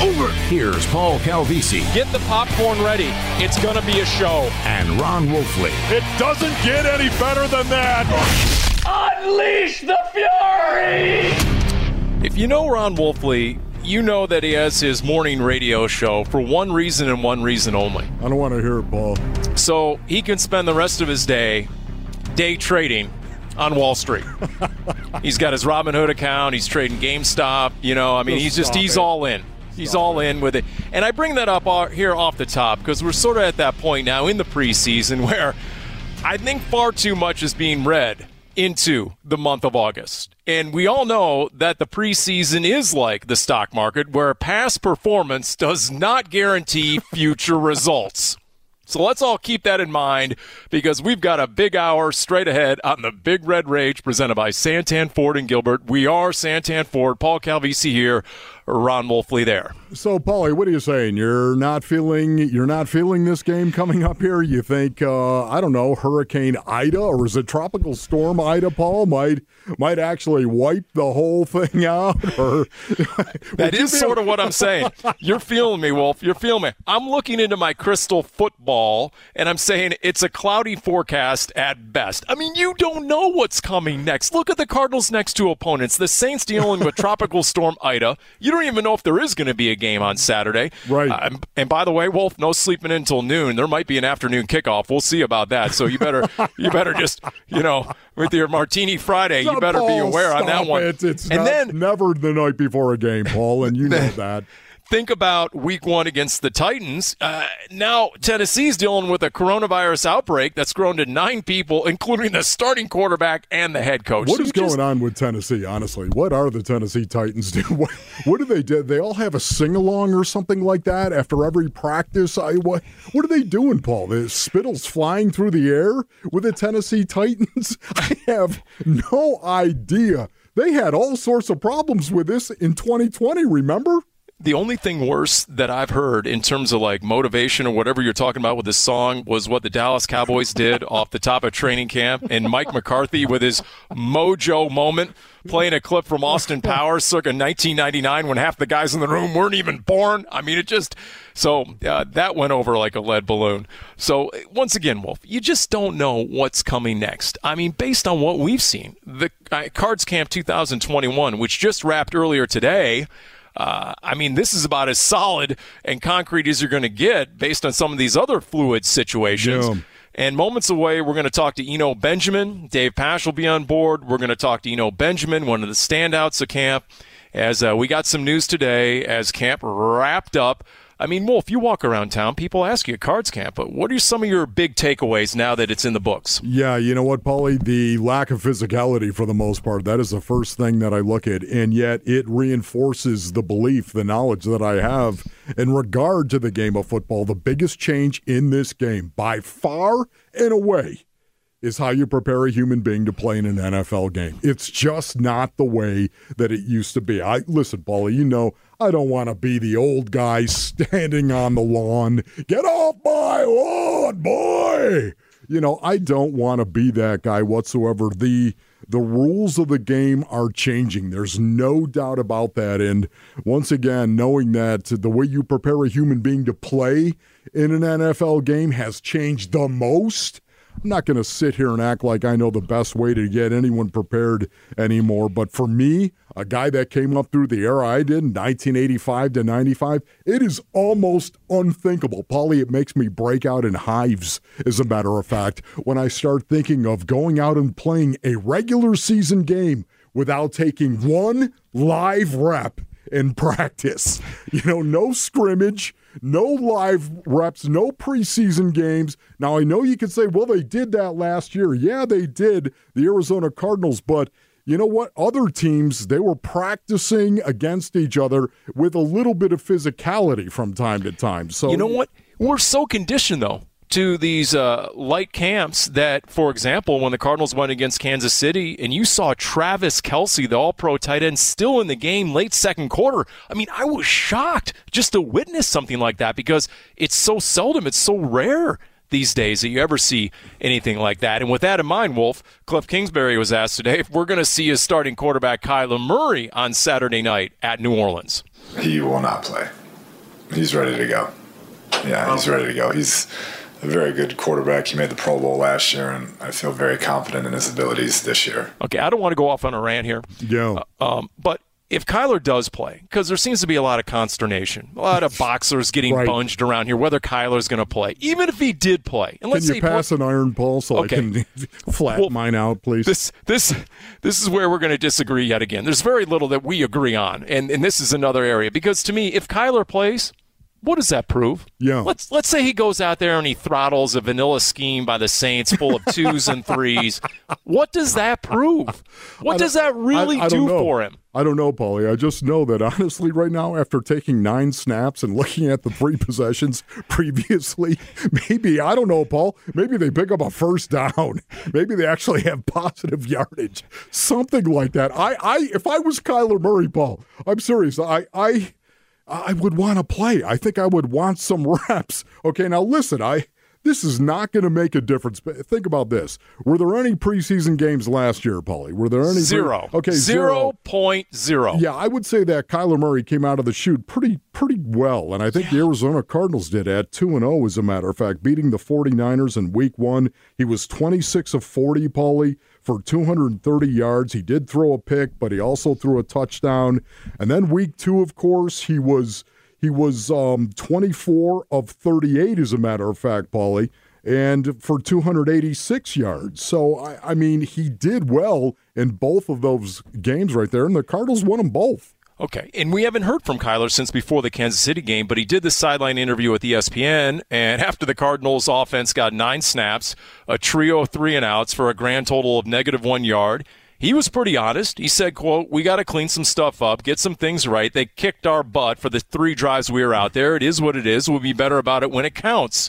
over. Here's Paul Calvisi Get the popcorn ready. It's going to be a show. and Ron Wolfley. It doesn't get any better than that. Unleash the fury! If you know Ron Wolfley, you know that he has his morning radio show for one reason and one reason only. I don't want to hear it, Paul. So he can spend the rest of his day day trading on Wall Street. he's got his Robinhood account. He's trading GameStop. You know, I mean, Just he's just he's it. all in. He's all in with it. And I bring that up here off the top because we're sort of at that point now in the preseason where I think far too much is being read into the month of August. And we all know that the preseason is like the stock market where past performance does not guarantee future results. So let's all keep that in mind because we've got a big hour straight ahead on the Big Red Rage presented by Santan Ford and Gilbert. We are Santan Ford. Paul Calvisi here, Ron Wolfley there. So, Paulie, what are you saying? You're not feeling you're not feeling this game coming up here. You think uh, I don't know Hurricane Ida or is it Tropical Storm Ida? Paul might might actually wipe the whole thing out. Or That is sort of what I'm saying. You're feeling me, Wolf. You're feeling me. I'm looking into my crystal football and I'm saying it's a cloudy forecast at best. I mean, you don't know what's coming next. Look at the Cardinals' next two opponents. The Saints dealing with Tropical Storm Ida. You don't even know if there is going to be a game on Saturday. Right. Uh, and by the way, Wolf, no sleeping until noon. There might be an afternoon kickoff. We'll see about that. So you better you better just, you know, with your Martini Friday, you better be aware on that one. It. It's and not- then never the night before a game, Paul, and you know that. Think about week one against the Titans. Uh, now, Tennessee's dealing with a coronavirus outbreak that's grown to nine people, including the starting quarterback and the head coach. What So is you just- going on with Tennessee? Honestly, what are the Tennessee Titans doing? What, what do they do? They all have a sing along or something like that after every practice. I what? What are they doing, Paul? The spittles flying through the air with the Tennessee Titans? I have no idea. They had all sorts of problems with this in 2020. Remember? The only thing worse that I've heard in terms of like motivation or whatever you're talking about with this song was what the Dallas Cowboys did off the top of training camp and Mike McCarthy with his mojo moment playing a clip from Austin Powers circa 1999 when half the guys in the room weren't even born. I mean, it just so uh, that went over like a lead balloon. So once again, Wolf, you just don't know what's coming next. I mean, based on what we've seen, the uh, Cards Camp 2021, which just wrapped earlier today. Uh, I mean, this is about as solid and concrete as you're going to get based on some of these other fluid situations. Yeah. And moments away, we're going to talk to Eno Benjamin. Dave Pash will be on board. We're going to talk to Eno Benjamin, one of the standouts of camp, as uh, we got some news today as camp wrapped up. I mean, Wolf, you walk around town, people ask you at Cards Camp, but what are some of your big takeaways now that it's in the books? Yeah, you know what, Paulie? The lack of physicality for the most part. That is the first thing that I look at. And yet it reinforces the belief, the knowledge that I have in regard to the game of football. The biggest change in this game, by far and away, is how you prepare a human being to play in an NFL game. It's just not the way that it used to be. I listen, Paulie, you know I don't want to be the old guy standing on the lawn. Get off my lawn, boy. You know, I don't want to be that guy whatsoever. The the rules of the game are changing. There's no doubt about that. And once again, knowing that the way you prepare a human being to play in an NFL game has changed the most. I'm not going to sit here and act like I know the best way to get anyone prepared anymore. But for me, a guy that came up through the era I did, 1985 to 95, it is almost unthinkable. Polly, it makes me break out in hives, as a matter of fact, when I start thinking of going out and playing a regular season game without taking one live rep in practice. You know, no scrimmage, no live reps, no preseason games. Now, I know you could say, well, they did that last year. Yeah, they did, the Arizona Cardinals, but you know what? Other teams, they were practicing against each other with a little bit of physicality from time to time. So, you know what? We're so conditioned, though to these uh, light camps that, for example, when the Cardinals went against Kansas City and you saw Travis Kelce, the all pro tight end, still in the game late second quarter, I mean, I was shocked just to witness something like that because it's so seldom, it's so rare these days that you ever see anything like that. And with that in mind, Wolf, Cliff Kingsbury was asked today if we're going to see his starting quarterback Kyler Murray on Saturday night at New Orleans. He will not play. He's ready to go. Yeah, he's ready to go. He's a very good quarterback. He made the Pro Bowl last year, and I feel very confident in his abilities this year. Okay, I don't want to go off on a rant here. Yeah. Uh, um, but if Kyler does play, because there seems to be a lot of consternation, a lot of boxers getting right. bunged around here, whether Kyler's going to play, even if he did play. And let's can you pass an iron pulse so okay. I can flat well, mine out, please? This this this is where we're going to disagree yet again. There's very little that we agree on, and and this is another area because to me, if Kyler plays, what does that prove? Yeah. Let's let's say he goes out there and he throttles a vanilla scheme by the Saints full of twos and threes. What does that prove? What does that really I, I do for him? I don't know, Paulie. I just know that honestly, right now, after taking nine snaps and looking at the three possessions previously, maybe I don't know, Paul. Maybe they pick up a first down. Maybe they actually have positive yardage, something like that. I, I, if I was Kyler Murray, Paul, I'm serious. I, I I would want to play. I think I would want some reps. Okay, now listen, I this is not going to make a difference. But think about this: Were there any preseason games last year, Paulie? Were there any zero? Pre- okay, zero point zero. Yeah, I would say that Kyler Murray came out of the chute pretty pretty well, and I think yeah. the Arizona Cardinals did at two and zero, oh, as a matter of fact, beating the 49ers in Week One. He was twenty six of forty, Paulie for 230 yards. He did throw a pick, but he also threw a touchdown. And then week two, of course, he was he was um, 24 of 38, as a matter of fact, Paulie, and for 286 yards. So I, I mean, he did well in both of those games right there, and the Cardinals won them both. Okay, and we haven't heard from Kyler since before the Kansas City game, but he did the sideline interview with ESPN, and after the Cardinals' offense got nine snaps, a trio of three and outs for a grand total of negative one yard, he was pretty honest. He said, quote, we got to clean some stuff up, get some things right. They kicked our butt for the three drives we were out there. It is what it is. We'll be better about it when it counts.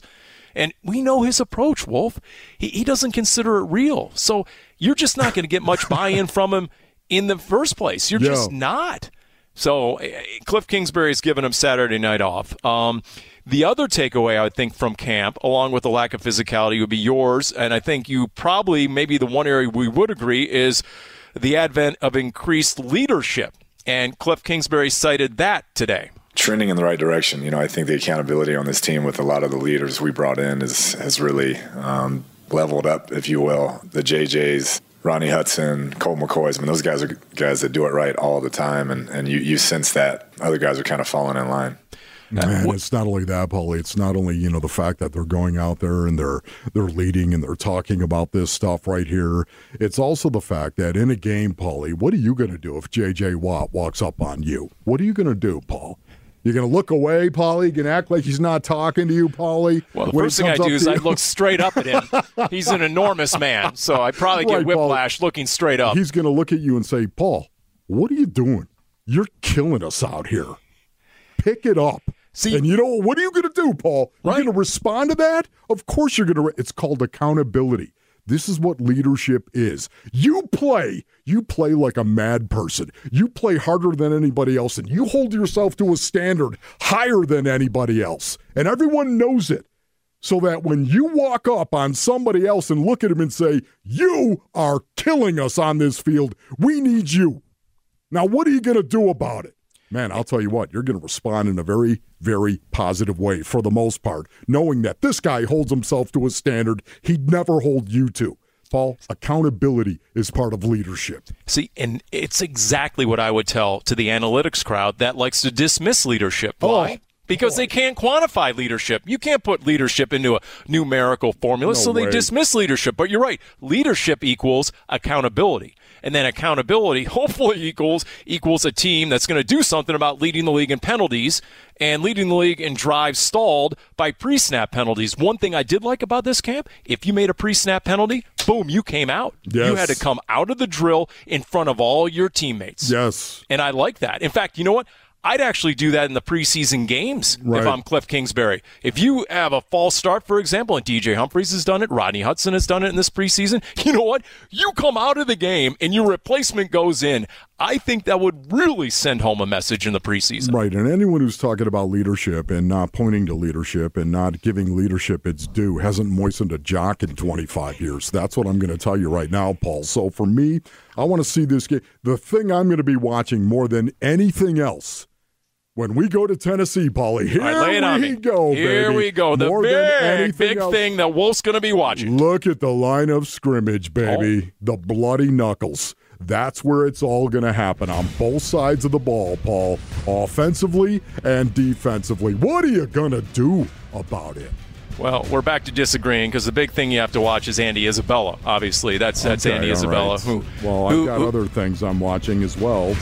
And we know his approach, Wolf. He, he doesn't consider it real. So you're just not going to get much buy-in from him in the first place. You're just not. So eh, Cliff Kingsbury's given him Saturday night off. Um, the other takeaway, I think, from camp, along with the lack of physicality, would be yours. And I think you probably, maybe the one area we would agree is the advent of increased leadership. And Cliff Kingsbury cited that today. Trending in the right direction. You know, I think the accountability on this team with a lot of the leaders we brought in is, has really um, leveled up, if you will. The JJs, Rodney Hudson, Colt McCoys. I mean, those guys are guys that do it right all the time, and, and you, you sense that other guys are kind of falling in line. Man, it's not only that, Paulie. It's not only you know the fact that they're going out there and they're they're leading and they're talking about this stuff right here. It's also the fact that in a game, Paulie, what are you going to do if J.J. Watt walks up on you? What are you going to do, Paul? You're going to look away, Paulie. You can act like he's not talking to you, Paulie. Well, the first thing I do is I look straight up at him. he's an enormous man, so I probably get right, whiplash looking straight up. He's going to look at you and say, Paul, what are you doing? You're killing us out here. Pick it up. See, and you know what are you going to do, Paul? You're right. going to respond to that? Of course you're going to. It's called accountability. This is what leadership is. You play, you play like a mad person. You play harder than anybody else, and you hold yourself to a standard higher than anybody else. And everyone knows it. So that when you walk up on somebody else and look at him and say, You are killing us on this field, we need you. Now, what are you going to do about it? Man, I'll tell you what, you're going to respond in a very, very positive way for the most part, knowing that this guy holds himself to a standard he'd never hold you to. Paul, accountability is part of leadership. See, and it's exactly what I would tell to the analytics crowd that likes to dismiss leadership. Oh. Why? Oh. Because they can't quantify leadership. You can't put leadership into a numerical formula, no so they way. dismiss leadership. But you're right. Leadership equals accountability. And then accountability hopefully equals equals a team that's going to do something about leading the league in penalties and leading the league in drives stalled by pre-snap penalties. One thing I did like about this camp, if you made a pre-snap penalty, boom, you came out. Yes. You had to come out of the drill in front of all your teammates. Yes. And I like that. In fact, you know what? I'd actually do that in the preseason games Right. if I'm Cliff Kingsbury. If you have a false start, for example, and DJ Humphries has done it, Rodney Hudson has done it in this preseason, you know what? You come out of the game and your replacement goes in. I think that would really send home a message in the preseason. Right. And anyone who's talking about leadership and not pointing to leadership and not giving leadership its due hasn't moistened a jock in 25 years. That's what I'm going to tell you right now, Paul. So for me, I want to see this game. The thing I'm going to be watching more than anything else. When we go to Tennessee, Paulie, here right, we go, Here baby. we go. The More big, big else. thing that Wolf's going to be watching. Look at the line of scrimmage, baby. Oh. The bloody knuckles. That's where it's all going to happen on both sides of the ball, Paul, offensively and defensively. What are you going to do about it? Well, we're back to disagreeing because the big thing you have to watch is Andy Isabella. Obviously, that's that's Okay, Andy Isabella. right. Who, well, I've got who- other things I'm watching as well.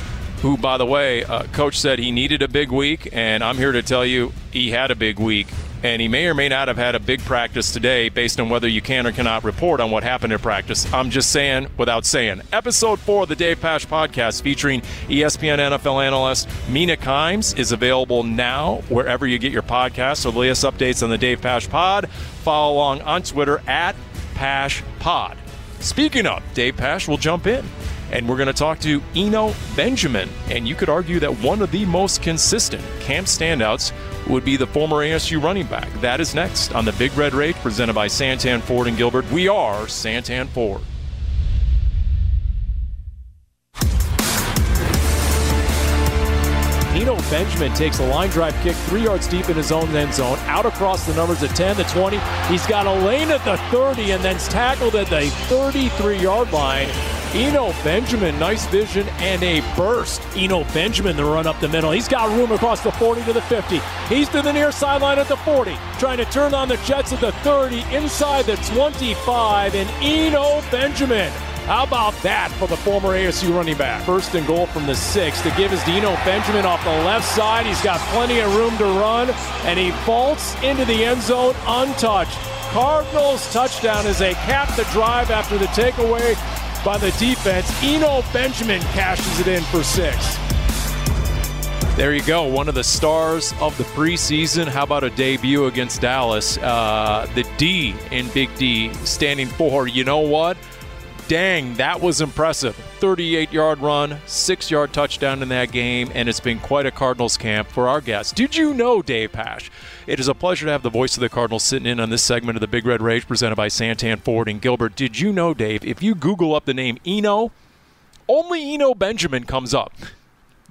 Who, by the way, uh, coach said he needed a big week, and I'm here to tell you he had a big week. And he may or may not have had a big practice today based on whether you can or cannot report on what happened in practice. I'm just saying without saying. Episode 4 of the Dave Pash podcast featuring ESPN NFL analyst Mina Kimes is available now wherever you get your podcasts. So the latest updates on the Dave Pash pod. Follow along on Twitter at Pash Pod. Speaking of, Dave Pash will jump in. And we're going to talk to Eno Benjamin. And you could argue that one of the most consistent camp standouts would be the former ASU running back. That is next on the Big Red Rage presented by Santan Ford and Gilbert. We are Santan Ford. Eno Benjamin takes a line drive kick three yards deep in his own end zone, out across the numbers at 10 to 20. He's got a lane at the 30 and then's tackled at the 33 yard line. Eno Benjamin, nice vision and a burst. Eno Benjamin, the run up the middle. He's got room across the 40 to the 50. He's to the near sideline at the 40, trying to turn on the Jets at the 30, inside the 25, and Eno Benjamin. How about that for the former ASU running back? First and goal from the six to give is Dino Benjamin off the left side. He's got plenty of room to run, and he vaults into the end zone untouched. Cardinals touchdown as they cap the drive after the takeaway by the defense. Eno Benjamin cashes it in for six. There you go. One of the stars of the preseason. How about a debut against Dallas? Uh, the D in Big D standing for, you know what? Dang, that was impressive. 38 yard run, six yard touchdown in that game, and it's been quite a Cardinals camp for our guests. Did you know, Dave Pash? It is a pleasure to have the voice of the Cardinals sitting in on this segment of the Big Red Rage presented by Santan Ford and Gilbert. Did you know, Dave, if you Google up the name Eno, only Eno Benjamin comes up.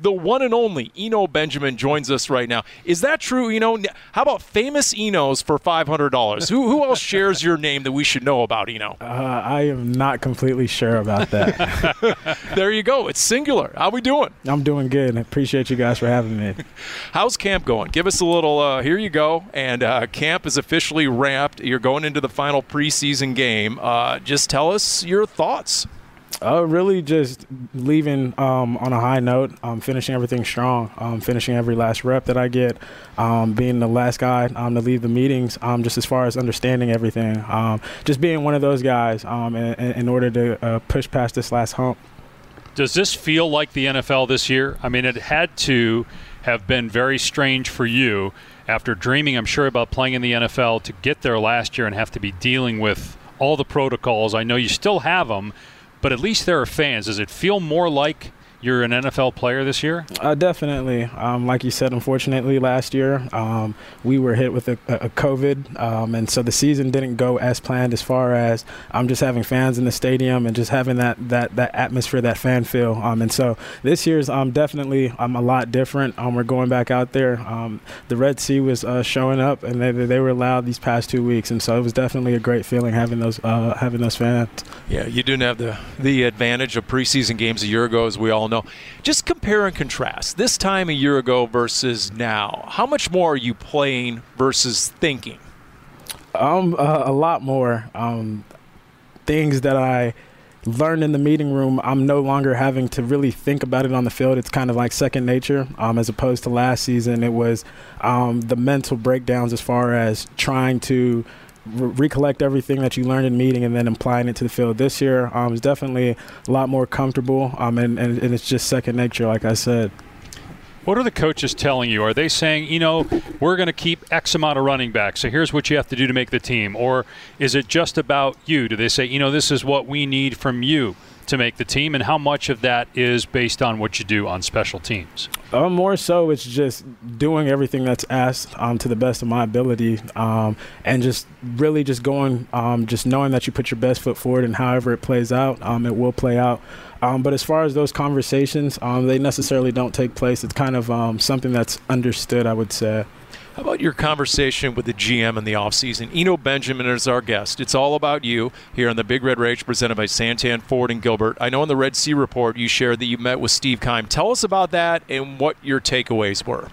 The one and only Eno Benjamin joins us right now. Is that true, Eno? How about famous Enos for five hundred dollars? who who else shares your name that we should know about, Eno? Uh, I am not completely sure about that. There you go. It's singular. How we doing? I'm doing good. I appreciate you guys for having me. How's camp going? Give us a little. Uh, here you go. And uh, camp is officially wrapped. You're going into the final preseason game. Uh, just tell us your thoughts. Uh, really, just leaving um, on a high note, um, finishing everything strong, um, finishing every last rep that I get, um, being the last guy um, to leave the meetings, um, just as far as understanding everything, just being one of those guys in, in order to uh, push past this last hump. Does this feel like the NFL this year? I mean, it had to have been very strange for you after dreaming, I'm sure, about playing in the NFL to get there last year and have to be dealing with all the protocols. I know you still have them, but at least there are fans. Does it feel more like you're an NFL player this year? Uh, definitely. Um, like you said, unfortunately, last year um, we were hit with a, a COVID, um, and so the season didn't go as planned. As far as um, just having fans in the stadium and just having that that that atmosphere, that fan feel. Um, and so this year's um, definitely um, a lot different. Um, we're going back out there. Um, the Red Sea was uh, showing up, and they they were loud these past two weeks, and so it was definitely a great feeling having those uh, having those fans. Yeah, you didn't have the the advantage of preseason games a year ago, as we all know. Just compare and contrast this time a year ago versus now. How much more are you playing versus thinking? Um, uh, a lot more um, things that I learned in the meeting room, I'm no longer having to really think about it on the field. It's kind of like second nature, um, as opposed to last season. It was um, the mental breakdowns as far as trying to re- recollect everything that you learned in meeting and then applying it to the field. This year um, is definitely a lot more comfortable, um, and, and, and it's just second nature, like I said. What are the coaches telling you? Are they saying, you know, we're going to keep X amount of running backs, so here's what you have to do to make the team? Or is it just about you? Do they say, you know, this is what we need from you to make the team, and how much of that is based on what you do on special teams? Uh, more so, it's just doing everything that's asked um, to the best of my ability, um, and just really just going, um, just knowing that you put your best foot forward, and however it plays out, um, it will play out. Um, but as far as those conversations, um, they necessarily don't take place. It's kind of something that's understood, I would say. How about your conversation with the GM in the offseason? Eno Benjamin is our guest. It's all about you here on the Big Red Rage presented by Santan Ford and Gilbert. I know in the Red Sea Report you shared that you met with Steve Keim. Tell us about that and what your takeaways were.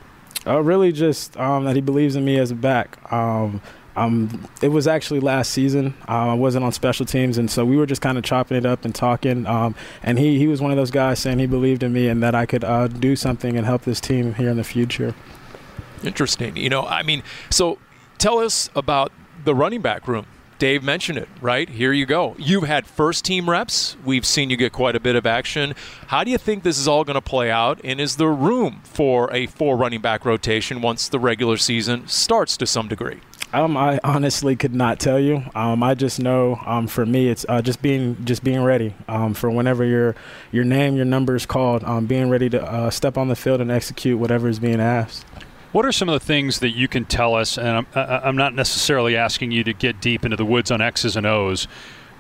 Uh, really, just um, that he believes in me as a back. Um, um, it was actually last season. Uh, I wasn't on special teams, and so we were just kind of chopping it up and talking. Um, and he, he was one of those guys saying he believed in me and that I could uh, do something and help this team here in the future. Interesting. You know, I mean, so tell us about the running back room. Dave mentioned it, right? Here you go. You've had first team reps. We've seen you get quite a bit of action. How do you think this is all going to play out? And is there room for a four running back rotation once the regular season starts to some degree? Um, I honestly could not tell you. Um, I just know um, for me, it's uh, just being just being ready um, for whenever your your name, your number is called. Um, being ready to uh, step on the field and execute whatever is being asked. What are some of the things that you can tell us? And I'm, I'm not necessarily asking you to get deep into the woods on X's and O's,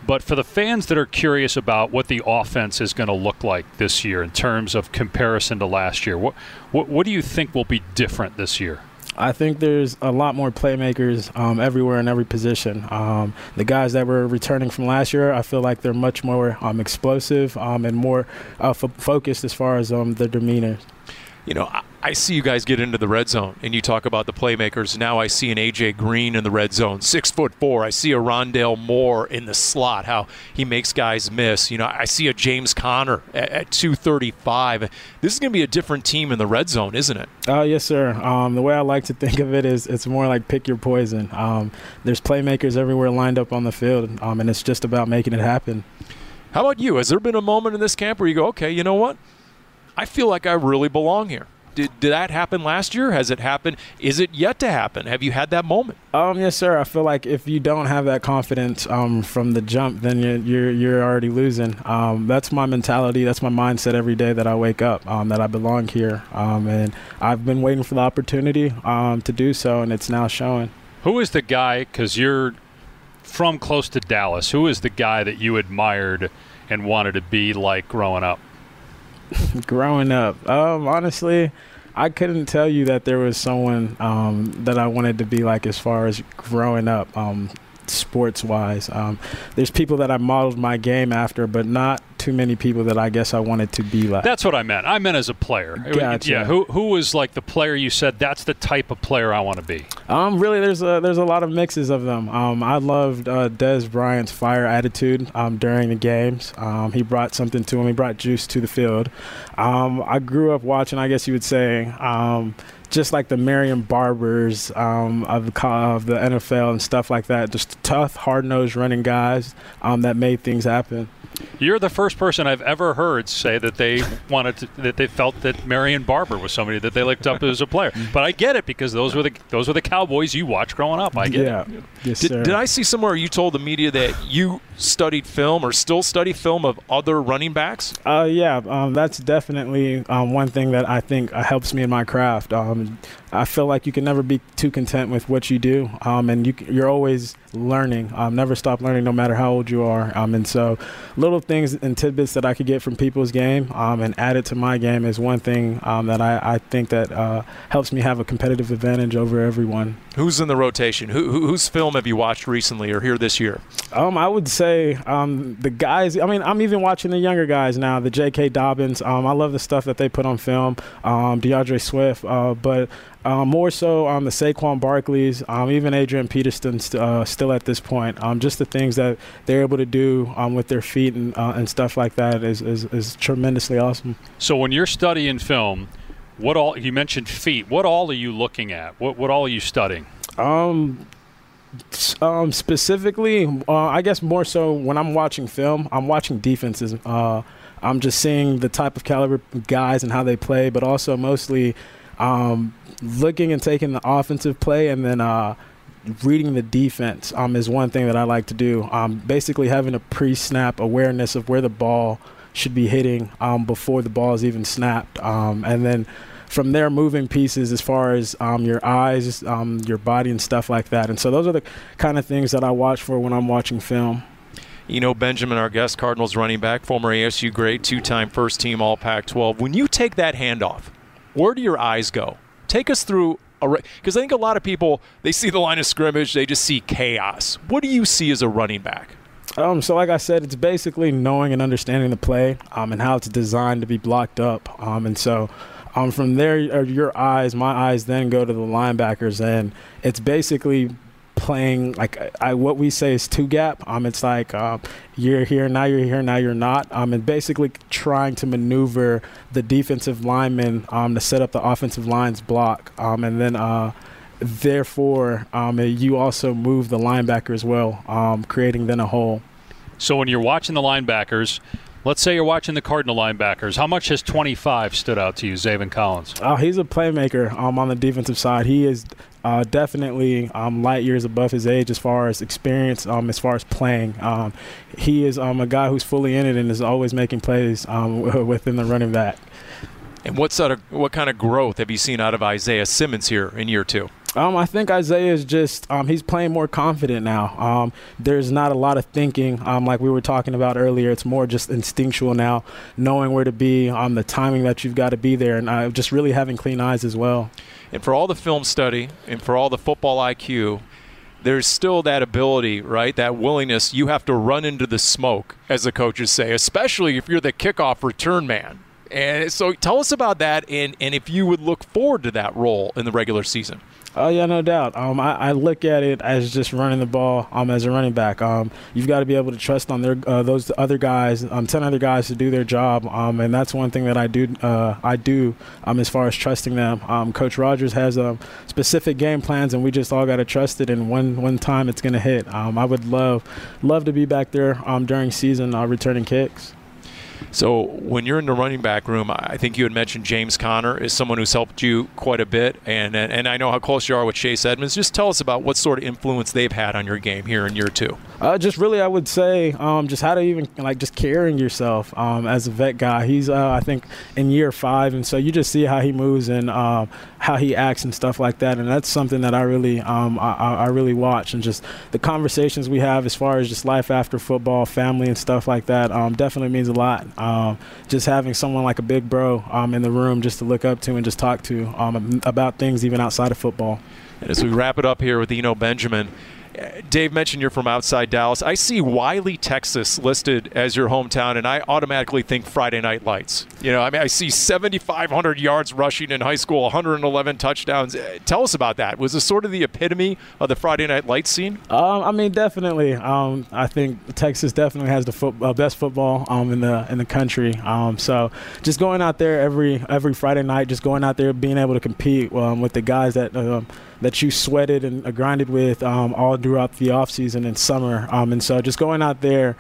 but for the fans that are curious about what the offense is going to look like this year in terms of comparison to last year, what, what, what do you think will be different this year? I think there's a lot more playmakers um, everywhere in every position. Um, the guys that were returning from last year, I feel like they're much more um, explosive um, and more uh, f- focused as far as um, their demeanor. You know, I, I see you guys get into the red zone and you talk about the playmakers. Now I see an AJ Green in the red zone, six foot four. I see a Rondale Moore in the slot, how he makes guys miss. You know, I see a James Conner at, at 235. This is going to be a different team in the red zone, isn't it? Uh, yes, sir. Um, the way I like to think of it is it's more like pick your poison. Um, there's playmakers everywhere lined up on the field, um, and it's just about making it happen. How about you? Has there been a moment in this camp where you go, okay, you know what? I feel like I really belong here. Did, did that happen last year? Has it happened? Is it yet to happen? Have you had that moment? Um, yes, sir. I feel like if you don't have that confidence um, from the jump, then you're you're, you're already losing. Um, that's my mentality. That's my mindset every day that I wake up. Um, that I belong here, um, and I've been waiting for the opportunity um, to do so, and it's now showing. Who is the guy? Because you're from close to Dallas. Who is the guy that you admired and wanted to be like growing up? growing up, um, honestly, I couldn't tell you that there was someone um, that I wanted to be like as far as growing up, um, sports wise. Um, there's people that I modeled my game after, but not too many people that I guess I wanted to be like. That's what I meant. I meant as a player. Gotcha. Yeah. Who who was like the player you said that's the type of player I want to be? Um, really, there's a there's a lot of mixes of them. Um, I loved uh, Dez Bryant's fire attitude um, during the games. Um, he brought something to him. He brought juice to the field. Um, I grew up watching. I guess you would say. Um, just like the Marion Barbers um, of, the, of the NFL and stuff like that, just tough, hard nosed running guys um, that made things happen. You're the first person I've ever heard say that they wanted to, that they felt that Marion Barber was somebody that they looked up as a player. But I get it because those were the those were the Cowboys you watched growing up. I get yeah. it. Yes, Did, did I see somewhere you told the media that you studied film or still study film of other running backs? Uh, yeah, um, that's definitely um, one thing that I think uh, helps me in my craft. Um, I feel like you can never be too content with what you do, um, and you, you're always learning. Um, never stop learning, no matter how old you are. Um, and so, little things and tidbits that I could get from people's game um, and add it to my game is one thing um, that I, I think that uh, helps me have a competitive advantage over everyone. Who's in the rotation? Who, who, whose film have you watched recently or here this year? Um, I would say um, the guys. I mean, I'm even watching the younger guys now. The J.K. Dobbins. Um, I love the stuff that they put on film. Um, D'Andre Swift. Uh, but Uh, more so on the Saquon Barkleys, um, even Adrian Peterson st- uh, still at this point. Um, just the things that they're able to do um, with their feet and, uh, and stuff like that is, is, is tremendously awesome. So when you're studying film, what all you mentioned feet? What all are you looking at? What what all are you studying? Um, um, specifically, uh, I guess more so when I'm watching film, I'm watching defenses. Uh, I'm just seeing the type of caliber guys and how they play, but also mostly um, looking and taking the offensive play and then uh, reading the defense um, is one thing that I like to do. Um, basically, having a pre-snap awareness of where the ball should be hitting um, before the ball is even snapped, um, and then from there moving pieces as far as um, your eyes, um, your body, and stuff like that. And so those are the kind of things that I watch for when I'm watching film. You know, Benjamin, our guest, Cardinals running back, former ASU great, two time first team All Pac 12. When you take that handoff, where do your eyes go? Take us through because I think a lot of people they see the line of scrimmage, they just see chaos. What do you see as a running back? Um, so like I said, it's basically knowing and understanding the play um, and how it's designed to be blocked up. Um, and so um, from there, your eyes, my eyes, then go to the linebackers, and it's basically playing like I, what we say is two gap. Um, it's like um, you're here now, you're here now, you're not. Um, and basically trying to maneuver the defensive lineman um, to set up the offensive line's block, um, and then uh, therefore um, you also move the linebacker as well, um, creating then a hole. So when you're watching the linebackers, Let's say you're watching the Cardinal linebackers. How much has 25 stood out to you, Zaven Collins? Oh, he's a playmaker um, on the defensive side. He is uh, definitely um, light years above his age as far as experience, um, as far as playing. Um, he is um, a guy who's fully in it and is always making plays um, within the running back. And what sort of what kind of growth have you seen out of Isaiah Simmons here in year two? Um, I think Isaiah is just um, he's playing more confident now. Um, there's not a lot of thinking, um, like we were talking about earlier. It's more just instinctual now, knowing where to be, um, the timing that you've got to be there, and uh, just really having clean eyes as well. And for all the film study and for all the football IQ, there's still that ability, right? That willingness. You have to run into the smoke, as the coaches say, especially if you're the kickoff return man. And so tell us about that and, and if you would look forward to that role in the regular season. Oh yeah, no doubt. Um, I, I, look at it as just running the ball um, as a running back. Um, you've got to be able to trust on their uh, those other guys, um, ten other guys to do their job, um, and that's one thing that I do. Uh, I do um, as far as trusting them. Um, Coach Rodgers has um, specific game plans, and we just all got to trust it. And one one time it's to hit. Um, I would love love to be back there um, during season uh, returning kicks. So when you're in the running back room, I think you had mentioned James Conner is someone who's helped you quite a bit, and and I know how close you are with Chase Edmonds. Just tell us about what sort of influence they've had on your game here in year two. Uh, just really, I would say, um, just how to even like just carrying yourself um, as a vet guy. He's uh, I think in year five, and so you just see how he moves and um, how he acts and stuff like that, and that's something that I really um, I, I really watch and just the conversations we have as far as just life after football, family, and stuff like that. Um, definitely means a lot. Um, just having someone like a big bro um, in the room just to look up to and just talk to um, about things even outside of football. And as we wrap it up here with Eno Benjamin, Dave mentioned you're from outside Dallas. I see Wylie, Texas listed as your hometown, and I automatically think Friday Night Lights. You know, I mean, I see 7,500 yards rushing in high school, 111 touchdowns. Uh, tell us about that. Was this sort of the epitome of the Friday Night Lights scene? Um, I mean, definitely. Um, I think Texas definitely has the uh, best football um, in the in the country. Um, so just going out there every every Friday night, just going out there, being able to compete um, with the guys that um, that you sweated and uh, grinded with um, all throughout the off season and summer. Um, and so just going out there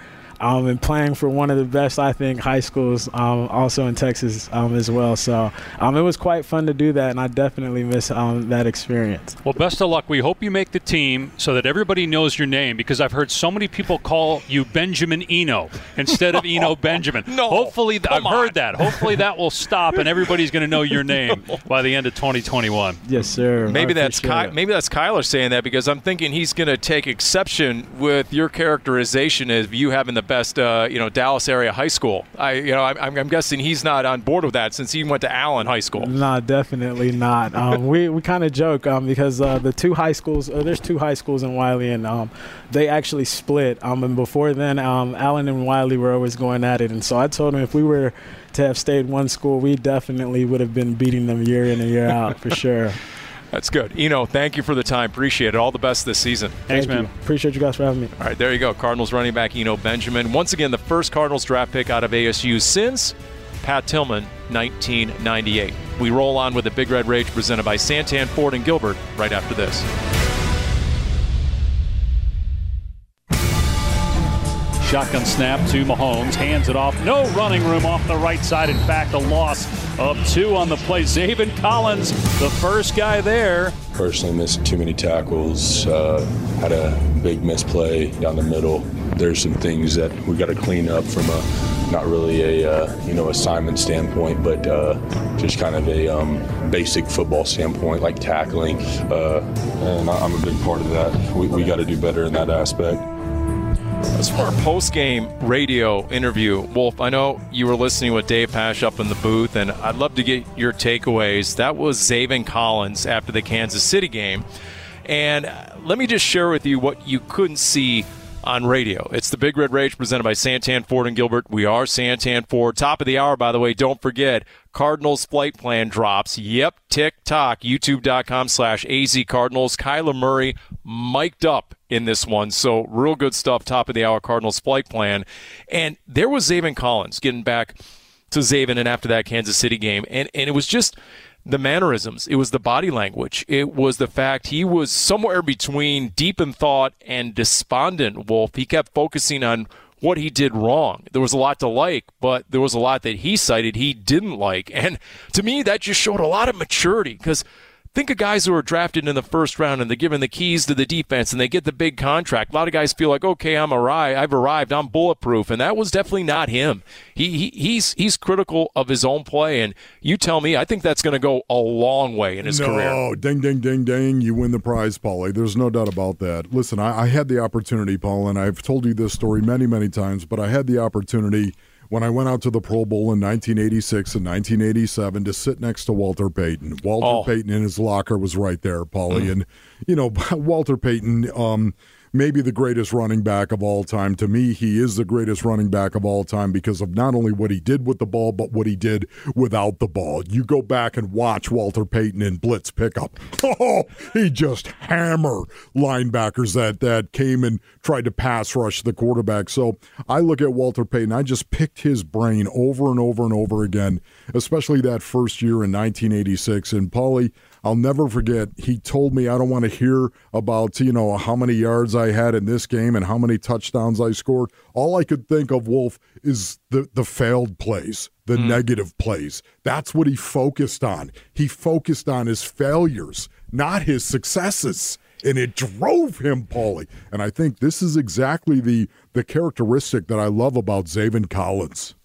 um, and playing for one of the best, I think, high schools um, also in Texas um, as well. So um, it was quite fun to do that, and I definitely miss um, that experience. Well, best of luck. We hope you make the team so that everybody knows your name because I've heard so many people call you Benjamin Eno instead of Eno Benjamin. No, hopefully, I've on. heard that. Hopefully, that will stop, and everybody's going to know your name by the end of 2021. Yes, sir. Maybe that's Ky- maybe that's Kyler saying that because I'm thinking he's going to take exception with your characterization of you having the best, uh, you know, Dallas area high school. I, you know, I'm, I'm, guessing he's not on board with that since he went to Allen High School. No, definitely not. Um, we we kind of joke um, because uh, the two high schools, uh, there's two high schools in Wylie, and um, they actually split. Um, and before then, um, Allen and Wylie were always going at it, and so I told him if we were to have stayed one school, we definitely would have been beating them year in and year out for sure. That's good. Eno, thank you for the time. Appreciate it. All the best this season. Thanks, Thank man. you. Appreciate you guys for having me. All right, there you go. Cardinals running back Eno Benjamin. Once again, the first Cardinals draft pick out of ASU since Pat Tillman, 1998. We roll on with the Big Red Rage presented by Santan Ford and Gilbert right after this. Shotgun snap to Mahomes, hands it off. No running room off the right side. In fact, a loss of two on the play. Zaven Collins, the first guy there. Personally, missed too many tackles. Uh, had a big misplay down the middle. There's some things that we got to clean up from a not really a uh, you know assignment standpoint, but uh, just kind of a um, basic football standpoint, like tackling. Uh, and I'm a big part of that. We, we got to do better in that aspect. As for our post-game radio interview, Wolf, I know you were listening with Dave Pash up in the booth, and I'd love to get your takeaways. That was Zaven Collins after the Kansas City game. And uh, let me just share with you what you couldn't see on radio. It's the Big Red Rage presented by Santan Ford and Gilbert. We are Santan Ford. Top of the hour, by the way. Don't forget, Cardinals flight plan drops. Yep, tick tock. YouTube.com slash AZ Cardinals. Kyler Murray mic'd up in this one. So real good stuff. Top of the hour Cardinals flight plan. And there was Zaven Collins getting back to Zaven and after that Kansas City game. And and it was just the mannerisms. It was the body language. It was the fact he was somewhere between deep in thought and despondent, Wolf. He kept focusing on what he did wrong. There was a lot to like, but there was a lot that he cited he didn't like. And to me, that just showed a lot of maturity because think of guys who are drafted in the first round and they're given the keys to the defense and they get the big contract. A lot of guys feel like, okay, I'm arrived, I've arrived, I'm bulletproof, and that was definitely not him. He, he he's he's critical of his own play, and you tell me, I think that's going to go a long way in his no, career. Oh, ding, ding, ding, ding. You win the prize, Paulie. There's no doubt about that. Listen, I, I had the opportunity, Paul, and I've told you this story many, many times, but I had the opportunity when I went out to the Pro Bowl in 1986 and 1987 to sit next to Walter Payton. Walter Oh. Payton in his locker was right there, Paulie. And, you know, Walter Payton, um, maybe the greatest running back of all time. To me, he is the greatest running back of all time because of not only what he did with the ball, but what he did without the ball. You go back and watch Walter Payton in blitz pickup. Oh, he just hammer linebackers that that came and tried to pass rush the quarterback. So I look at Walter Payton. I just picked his brain over and over and over again, especially that first year in 1986. And Paulie, I'll never forget. He told me I don't want to hear about you know how many yards I had in this game and how many touchdowns I scored. All I could think of, Wolf, is the the failed plays, the hmm. negative plays. That's what he focused on. He focused on his failures, not his successes. And it drove him, Paulie. And I think this is exactly the the characteristic that I love about Zaven Collins.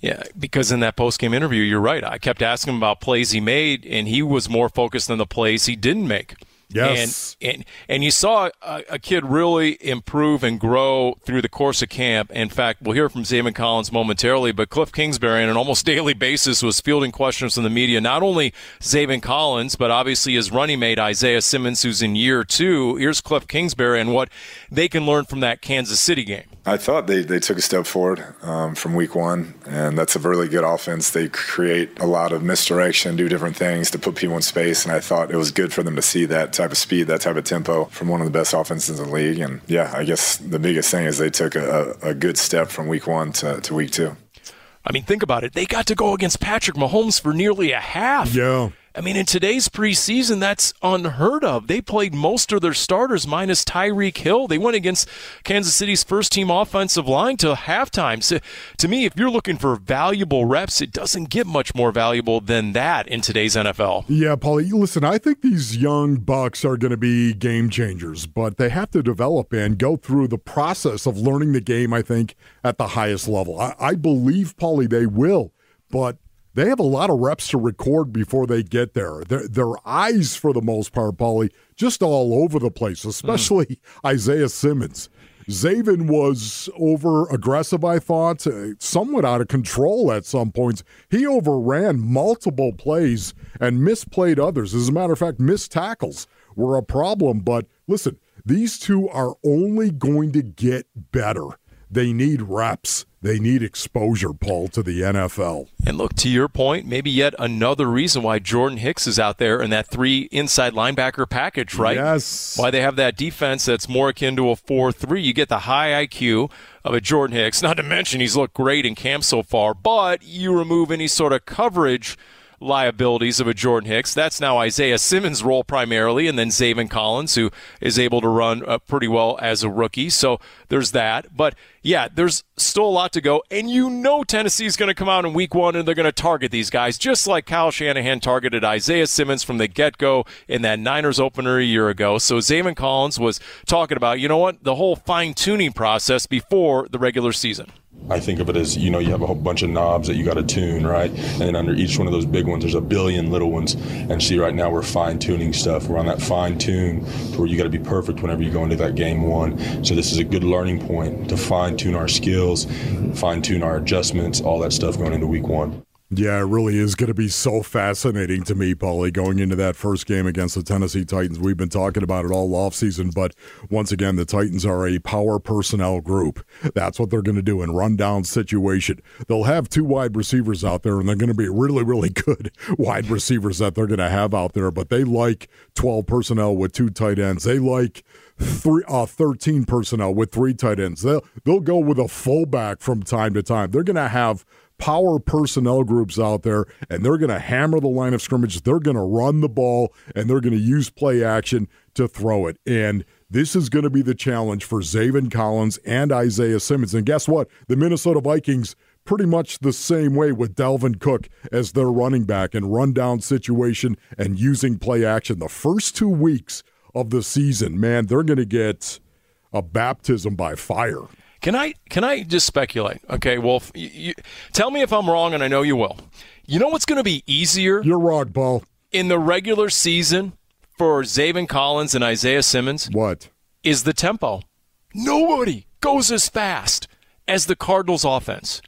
Yeah, because in that post game interview, you're right. I kept asking him about plays he made, and he was more focused on the plays he didn't make. Yes. And and, and you saw a, a kid really improve and grow through the course of camp. In fact, we'll hear from Zaven Collins momentarily, but Cliff Kingsbury on an almost daily basis was fielding questions from the media, not only Zaven Collins, but obviously his running mate Isaiah Simmons, who's in year two. Here's Cliff Kingsbury and what they can learn from that Kansas City game. I thought they, they took a step forward um, from week one, and that's a really good offense. They create a lot of misdirection, do different things to put people in space, and I thought it was good for them to see that type of speed, that type of tempo from one of the best offenses in the league. And yeah, I guess the biggest thing is they took a, a, a good step from week one to, to week two. I mean, think about it. They got to go against Patrick Mahomes for nearly a half. Yeah. I mean, in today's preseason, that's unheard of. They played most of their starters minus Tyreek Hill. They went against Kansas City's first team offensive line to halftime. So, to me, if you're looking for valuable reps, it doesn't get much more valuable than that in today's NFL. Yeah, Paulie, listen, I think these young Bucks are going to be game changers, but they have to develop and go through the process of learning the game, I think, at the highest level. I, I believe, Paulie, they will, but they have a lot of reps to record before they get there. Their, their eyes, for the most part, Paulie, just all over the place, especially Isaiah Simmons. Zaven was over aggressive, I thought, uh, somewhat out of control at some points. He overran multiple plays and misplayed others. As a matter of fact, missed tackles were a problem. But listen, these two are only going to get better. They need reps. They need exposure, Paul, to the NFL. And look, to your point, maybe yet another reason why Jordan Hicks is out there in that three inside linebacker package, right? Yes. Why they have that defense that's more akin to a 4 3. You get the high IQ of a Jordan Hicks, not to mention he's looked great in camp so far, but you remove any sort of coverage liabilities of a Jordan Hicks. That's now Isaiah Simmons' role primarily, and then Zaven Collins, who is able to run uh, pretty well as a rookie. So there's that. But yeah, there's still a lot to go. And you know Tennessee's going to come out in week one and they're going to target these guys, just like Kyle Shanahan targeted Isaiah Simmons from the get go in that Niners opener a year ago. So Zaven Collins was talking about, you know what, the whole fine tuning process before the regular season. I think of it as you know you have a whole bunch of knobs that you got to tune right, and then under each one of those big ones there's a billion little ones. And see, right now we're fine tuning stuff. We're on that fine tune to where you got to be perfect whenever you go into that game one. So this is a good learning point to fine tune our skills, fine tune our adjustments, all that stuff going into week one. Yeah, it really is going to be so fascinating to me, Paulie, going into that first game against the Tennessee Titans. We've been talking about it all offseason, but once again, the Titans are a power personnel group. That's what they're going to do in rundown situation. They'll have two wide receivers out there, and they're going to be really, really good wide receivers that they're going to have out there, but they like 12 personnel with two tight ends. They like three, uh, 13 personnel with three tight ends. They'll, they'll go with a fullback from time to time. They're going to have power personnel groups out there, and they're going to hammer the line of scrimmage. They're going to run the ball, and they're going to use play action to throw it. And this is going to be the challenge for Zaven Collins and Isaiah Simmons. And guess what? The Minnesota Vikings pretty much the same way with Dalvin Cook as their running back and rundown situation and using play action. The first two weeks of the season, man, they're going to get a baptism by fire. Can I can I just speculate? Okay, well, you, you, tell me if I'm wrong, and I know you will. You know what's going to be easier? You're wrong, Paul. In the regular season for Zaven Collins and Isaiah Simmons, what is the tempo? Nobody goes as fast as the Cardinals' offense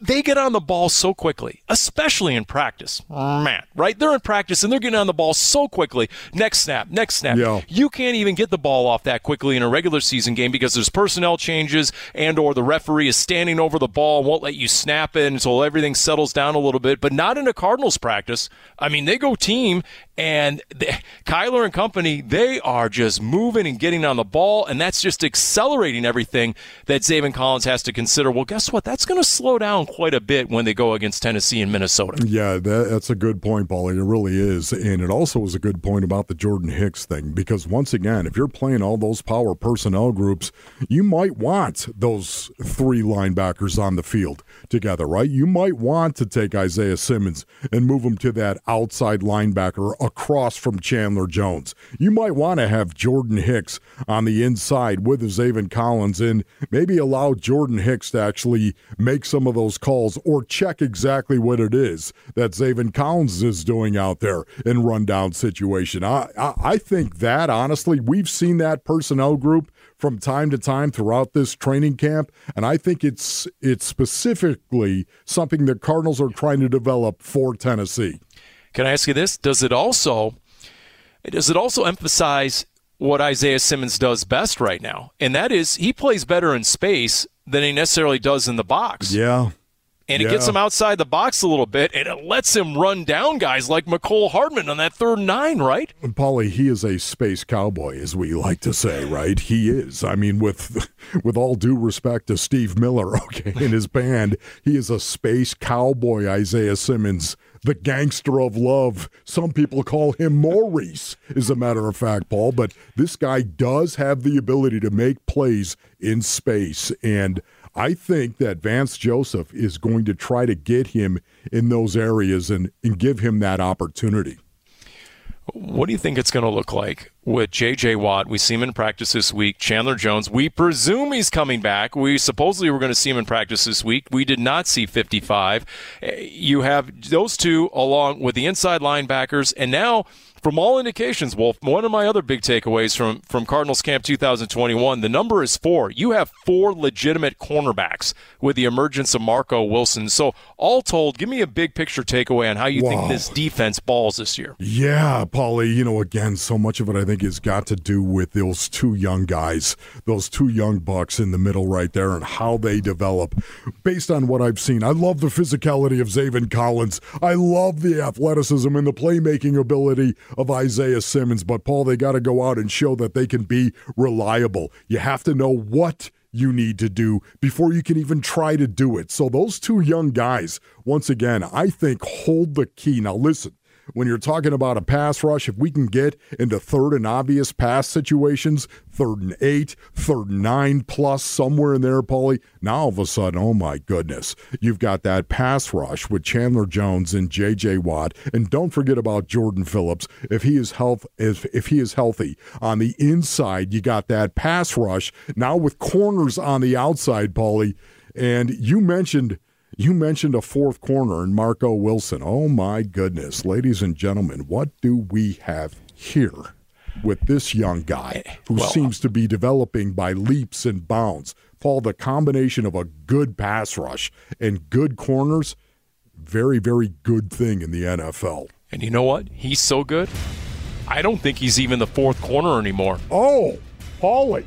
they get on the ball so quickly, especially in practice. Man, right? They're in practice and they're getting on the ball so quickly. Next snap, next snap. Yeah. You can't even get the ball off that quickly in a regular season game because there's personnel changes and or the referee is standing over the ball and won't let you snap it until everything settles down a little bit, but not in a Cardinals practice. I mean, they go team and Kyler and company, they are just moving and getting on the ball, and that's just accelerating everything that Zaven Collins has to consider. Well, guess what? That's going to slow down quite a bit when they go against Tennessee and Minnesota. Yeah, that, that's a good point, Paulie. It really is. And it also was a good point about the Jordan Hicks thing, because once again, if you're playing all those power personnel groups, you might want those three linebackers on the field together, right? You might want to take Isaiah Simmons and move him to that outside linebacker across from Chandler Jones. You might want to have Jordan Hicks on the inside with Zaven Collins and maybe allow Jordan Hicks to actually make some of those calls or check exactly what it is that Zaven Collins is doing out there in rundown situation. I, I, I think that, honestly, we've seen that personnel group from time to time throughout this training camp, and I think it's it's specifically something that Cardinals are trying to develop for Tennessee. Can I ask you this? Does it also does it also emphasize what Isaiah Simmons does best right now? And that is he plays better in space than he necessarily does in the box. Yeah and yeah. it gets him outside the box a little bit, and it lets him run down guys like Mecole Hardman on that third nine, right? And Paulie, he is a space cowboy, as we like to say, right? He is. I mean, with with all due respect to Steve Miller, okay, and his band, he is a space cowboy. Isaiah Simmons, the gangster of love. Some people call him Maurice, as a matter of fact, Paul. But this guy does have the ability to make plays in space, and I think that Vance Joseph is going to try to get him in those areas and, and give him that opportunity. What do you think it's going to look like with J.J. Watt? We see him in practice this week. Chandler Jones, we presume he's coming back. We supposedly were going to see him in practice this week. We did not see 55. You have those two along with the inside linebackers, and now – from all indications, Wolf, one of my other big takeaways from, from Cardinals Camp 2021, the number is four. You have four legitimate cornerbacks with the emergence of Marco Wilson. So, all told, give me a big picture takeaway on how you wow. think this defense balls this year. Yeah, Paulie, you know, again, so much of it I think has got to do with those two young guys, those two young bucks in the middle right there, and how they develop. Based on what I've seen, I love the physicality of Zaven Collins. I love the athleticism and the playmaking ability of Isaiah Simmons. But Paul, they got to go out and show that they can be reliable. You have to know what you need to do before you can even try to do it. So, those two young guys, once again, I think hold the key. Now, listen, when you're talking about a pass rush, if we can get into third and obvious pass situations, third and eight, third and nine plus, somewhere in there, Paulie, now all of a sudden, oh my goodness, you've got that pass rush with Chandler Jones and J.J. Watt, and don't forget about Jordan Phillips. If he is health, if if he is healthy on the inside, you got that pass rush now with corners on the outside, Paulie. And you mentioned you mentioned a fourth corner in Marco Wilson. Oh my goodness, ladies and gentlemen, what do we have here with this young guy who well, seems to be developing by leaps and bounds? Paul, the combination of a good pass rush and good corners, very, very good thing in the NFL. And you know what? He's so good. I don't think he's even the fourth corner anymore. Oh, Paulie.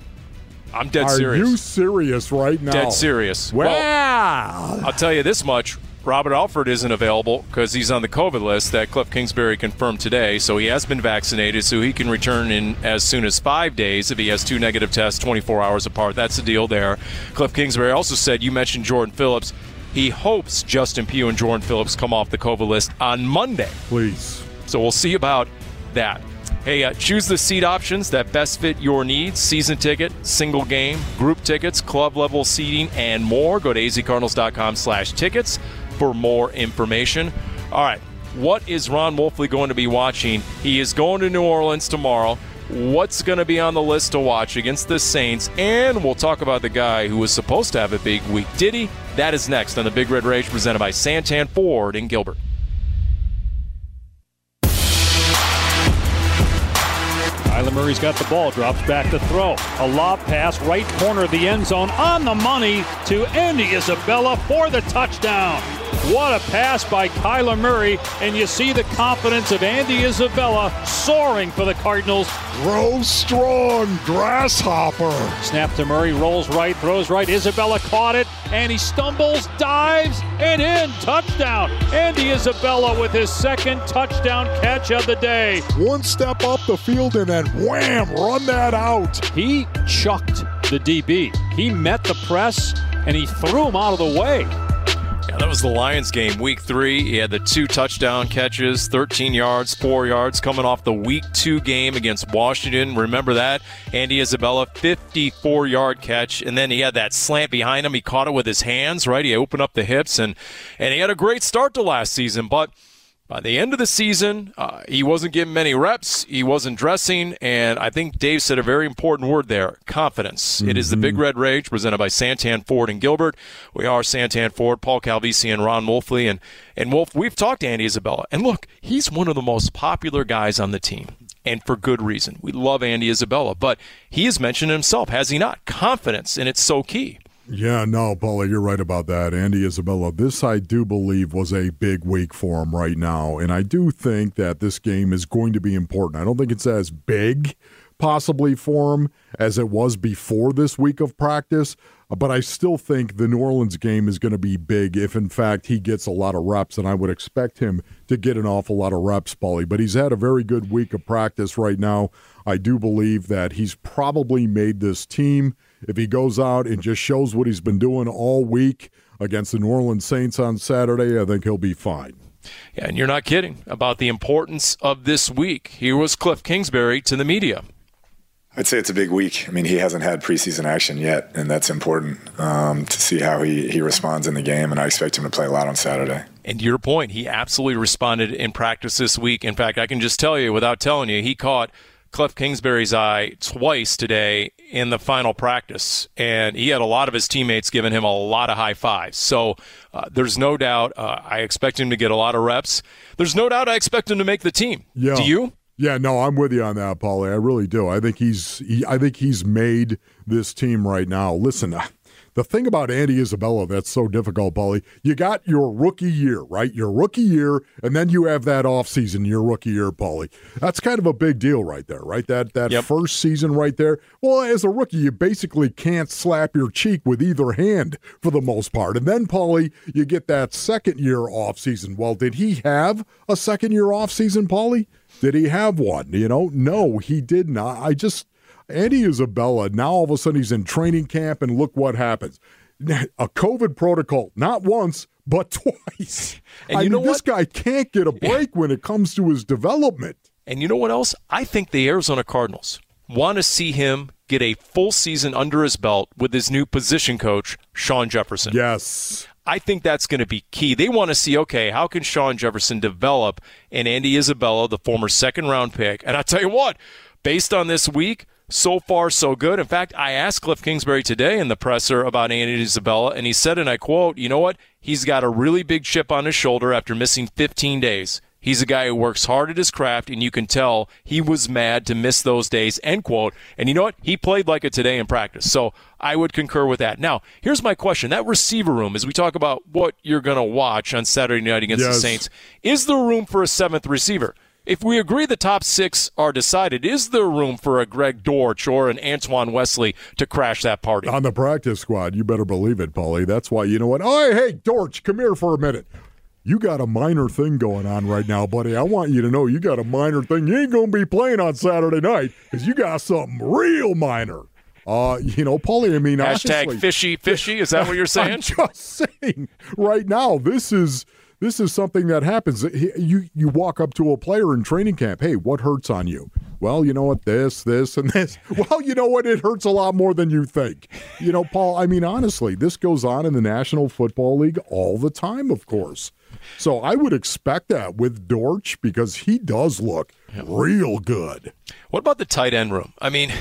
I'm dead Are serious. Are you serious right now? Dead serious. Well, well I'll tell you this much. Robert Alford isn't available because he's on the COVID list that Cliff Kingsbury confirmed today. So he has been vaccinated, so he can return in as soon as five days if he has two negative tests 24 hours apart. That's the deal there. Cliff Kingsbury also said, you mentioned Jordan Phillips. He hopes Justin Pugh and Jordan Phillips come off the COVID list on Monday. Please. So we'll see about that. Hey, uh, choose the seat options that best fit your needs season ticket, single game, group tickets, club level seating, and more. Go to azcardinals.com slash tickets for more information. All right, what is Ron Wolfley going to be watching? He is going to New Orleans tomorrow. What's going to be on the list to watch against the Saints? And we'll talk about the guy who was supposed to have a big week. Did he? That is next on the Big Red Rage presented by Santan Ford in Gilbert. Kyler Murray's got the ball, drops back to throw. A lob pass, right corner of the end zone, on the money to Andy Isabella for the touchdown. What a pass by Kyler Murray, and you see the confidence of Andy Isabella soaring for the Cardinals. Grow strong, grasshopper. Snap to Murray, rolls right, throws right. Isabella caught it, and he stumbles, dives, and in. Touchdown. Andy Isabella with his second touchdown catch of the day. One step up the field and then wham, run that out. He chucked the DB. He met the press and he threw him out of the way. That was the Lions game, week three. He had the two touchdown catches, 13 yards, four yards, coming off the week two game against Washington. Remember that? Andy Isabella, 54 yard catch. And then he had that slant behind him. He caught it with his hands, right? He opened up the hips, and, and he had a great start to last season. But by the end of the season, uh, he wasn't getting many reps. He wasn't dressing. And I think Dave said a very important word there confidence. Mm-hmm. It is the Big mm-hmm. Red Rage presented by Santan Ford and Gilbert. We are Santan Ford, Paul Calvisi, and Ron Wolfley. And, and Wolf, we've talked to Andy Isabella. And look, he's one of the most popular guys on the team. And for good reason. We love Andy Isabella. But he has mentioned himself, has he not? Confidence, and it's so key. Yeah, no, Paula, you're right about that. Andy Isabella, this I do believe was a big week for him right now. And I do think that this game is going to be important. I don't think it's as big, possibly, for him as it was before this week of practice. But I still think the New Orleans game is going to be big if, in fact, he gets a lot of reps. And I would expect him to get an awful lot of reps, Paulie. But he's had a very good week of practice right now. I do believe that he's probably made this team if he goes out and just shows what he's been doing all week against the New Orleans Saints on Saturday, I think he'll be fine. Yeah, and you're not kidding about the importance of this week. Here was Cliff Kingsbury to the media. I'd say it's a big week. I mean, he hasn't had preseason action yet, and that's important um, to see how he, he responds in the game, and I expect him to play a lot on Saturday. And to your point, he absolutely responded in practice this week. In fact, I can just tell you without telling you, he caught – Cliff Kingsbury's eye twice today in the final practice, and he had a lot of his teammates giving him a lot of high fives. So uh, there's no doubt uh, I expect him to get a lot of reps. There's no doubt I expect him to make the team. Yeah. Do you? Yeah, no, I'm with you on that, Paulie. I really do. I think he's he, I think he's made this team right now. Listen, the thing about Andy Isabella that's so difficult, Paulie, you got your rookie year, right? Your rookie year, and then you have that offseason, your rookie year, Paulie. That's kind of a big deal right there, right? That that Yep. first season right there. Well, as a rookie, you basically can't slap your cheek with either hand for the most part. And then, Paulie, you get that second year off season. Well, did he have a second year off season, Paulie? Did he have one? You know, no, he did not. I just Andy Isabella, now all of a sudden he's in training camp, and look what happens. A COVID protocol, not once, but twice. And I you know mean, this guy can't get a break when it comes to his development. And you know what else? I think the Arizona Cardinals want to see him get a full season under his belt with his new position coach, Shawn Jefferson. Yes. I think that's going to be key. They want to see, okay, how can Shawn Jefferson develop and Andy Isabella, the former second round pick? And I tell you what, based on this week, so far so good. In fact, I asked Cliff Kingsbury today in the presser about Andy Isabella, and he said, and I quote, you know what? He's got a really big chip on his shoulder after missing 15 days. He's a guy who works hard at his craft, and you can tell he was mad to miss those days, end quote. And you know what? He played like it today in practice. So I would concur with that. Now, here's my question. That receiver room, as we talk about what you're going to watch on Saturday night against the Saints, is there room for a seventh receiver? If we agree the top six are decided, is there room for a Greg Dortch or an Antoine Wesley to crash that party? On the practice squad, you better believe it, Paulie. That's why, you know what? Oh, hey, Dortch, come here for a minute. You got a minor thing going on right now, buddy. I want you to know you got a minor thing. You ain't going to be playing on Saturday night because you got something real minor. Uh, you know, Paulie, I mean, Hashtag honestly- fishy, fishy. Is that what you're saying? I'm just saying right now, this is this is something that happens. You you walk up to a player in training camp. Hey, what hurts on you? Well, you know what, this, this, and this. Well, you know what, it hurts a lot more than you think. You know, Paul. I mean, honestly, this goes on in the National Football League all the time, of course. So I would expect that with Dortch because he does look real good. What about the tight end room? I mean,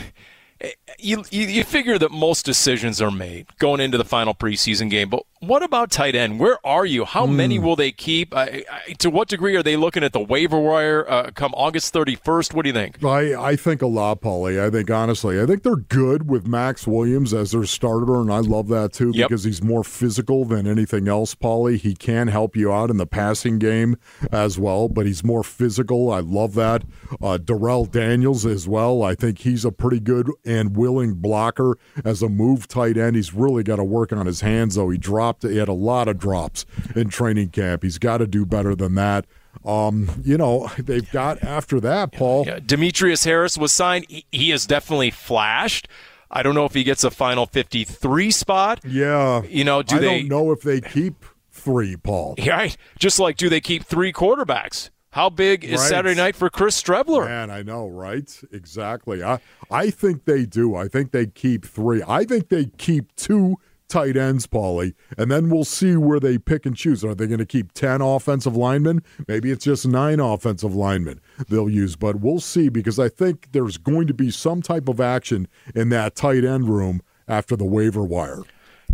you, you you figure that most decisions are made going into the final preseason game, but what about tight end? Where are you? How many will they keep? I, I, to what degree are they looking at the waiver wire uh, come August 31st? What do you think? I, I think a lot, Paulie. I think honestly, I think they're good with Maxx Williams as their starter, and I love that too Yep. because he's more physical than anything else, Paulie. He can help you out in the passing game as well, but he's more physical. I love that. Uh, Darrell Daniels as well. I think he's a pretty good and willing blocker as a move tight end. He's really got to work on his hands though. He dropped. He had a lot of drops in training camp. He's got to do better than that. Um, you know, they've got after that, Paul. Yeah, Demetrius Harris was signed. He, he has definitely flashed. I don't know if he gets a final 53 spot. Yeah. You know, do I they- don't know if they keep three, Paul. Right. Just like, do they keep three quarterbacks? How big is Right. Saturday night for Chris Streveler? Man, I know, right? Exactly. I I think they do. I think they keep three. I think they keep two tight ends, Paulie, and then we'll see where they pick and choose. Are they going to keep ten offensive linemen? Maybe it's just nine offensive linemen they'll use, but we'll see because I think there's going to be some type of action in that tight end room after the waiver wire.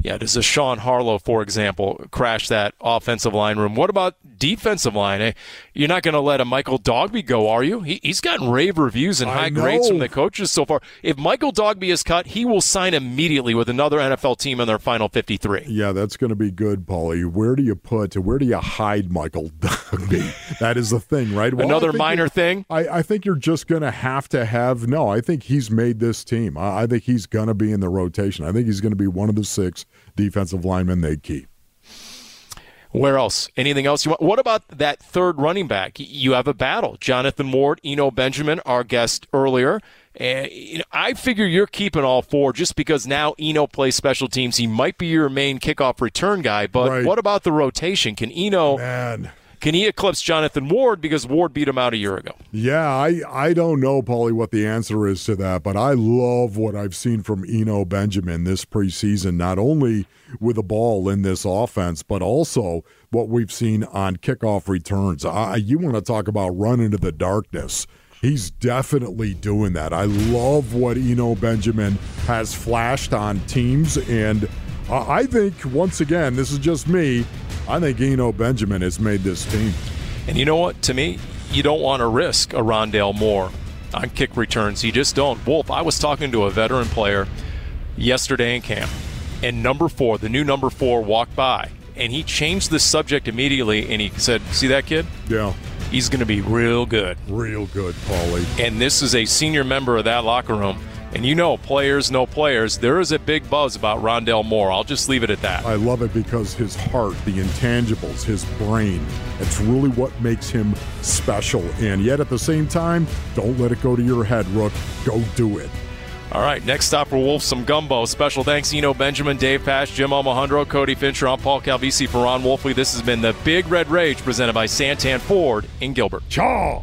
Yeah, does a Sean Harlow, for example, crash that offensive line room? What about defensive line? Eh, You're not going to let a Michael Dogbe go, are you? He, he's gotten rave reviews and high grades from the coaches so far. If Michael Dogbe is cut, he will sign immediately with another NFL team in their final 53. Yeah, that's going to be good, Paulie. Where do you put, where do you hide Michael Dogbe? that is the thing, right? Well, Another minor thing? I, I think you're just going to have to have. No, I think he's made this team. I, I think he's going to be in the rotation. I think he's going to be one of the six defensive linemen they keep. Where else? Anything else you want? What about that third running back? You have a battle. Jonathan Ward, Eno Benjamin, our guest earlier. And you know, I figure you're keeping all four just because now Eno plays special teams. He might be your main kickoff return guy, but Right. what about the rotation? Can Eno Man. Can he eclipse Jonathan Ward because Ward beat him out a year ago? Yeah, I, I don't know, Paulie, what the answer is to that, but I love what I've seen from Eno Benjamin this preseason, not only with the ball in this offense, but also what we've seen on kickoff returns. I, you want to talk about run into the darkness. He's definitely doing that. I love what Eno Benjamin has flashed on teams, and I I think, once again, this is just me, I think Eno Benjamin has made this team. And you know what? To me, you don't want to risk a Rondale Moore on kick returns. You just don't. Wolf, I was talking to a veteran player yesterday in camp, and number four, the new number four, walked by, and he changed the subject immediately, and he said, "See that kid? Yeah. He's going to be real good." Real good, Paulie. And this is a senior member of that locker room. And you know, players know players. There is a big buzz about Rondale Moore. I'll just leave it at that. I love it because his heart, the intangibles, his brain, it's really what makes him special. And yet at the same time, don't let it go to your head, Rook. Go do it. All right, next stop for Wolf, some gumbo. Special thanks, Eno Benjamin, Dave Pasch, Jim Omahundro, Cody Fincher. I'm Paul Calvisi for Ron Wolfley. This has been the Big Red Rage presented by Santan Ford in Gilbert. Chaw!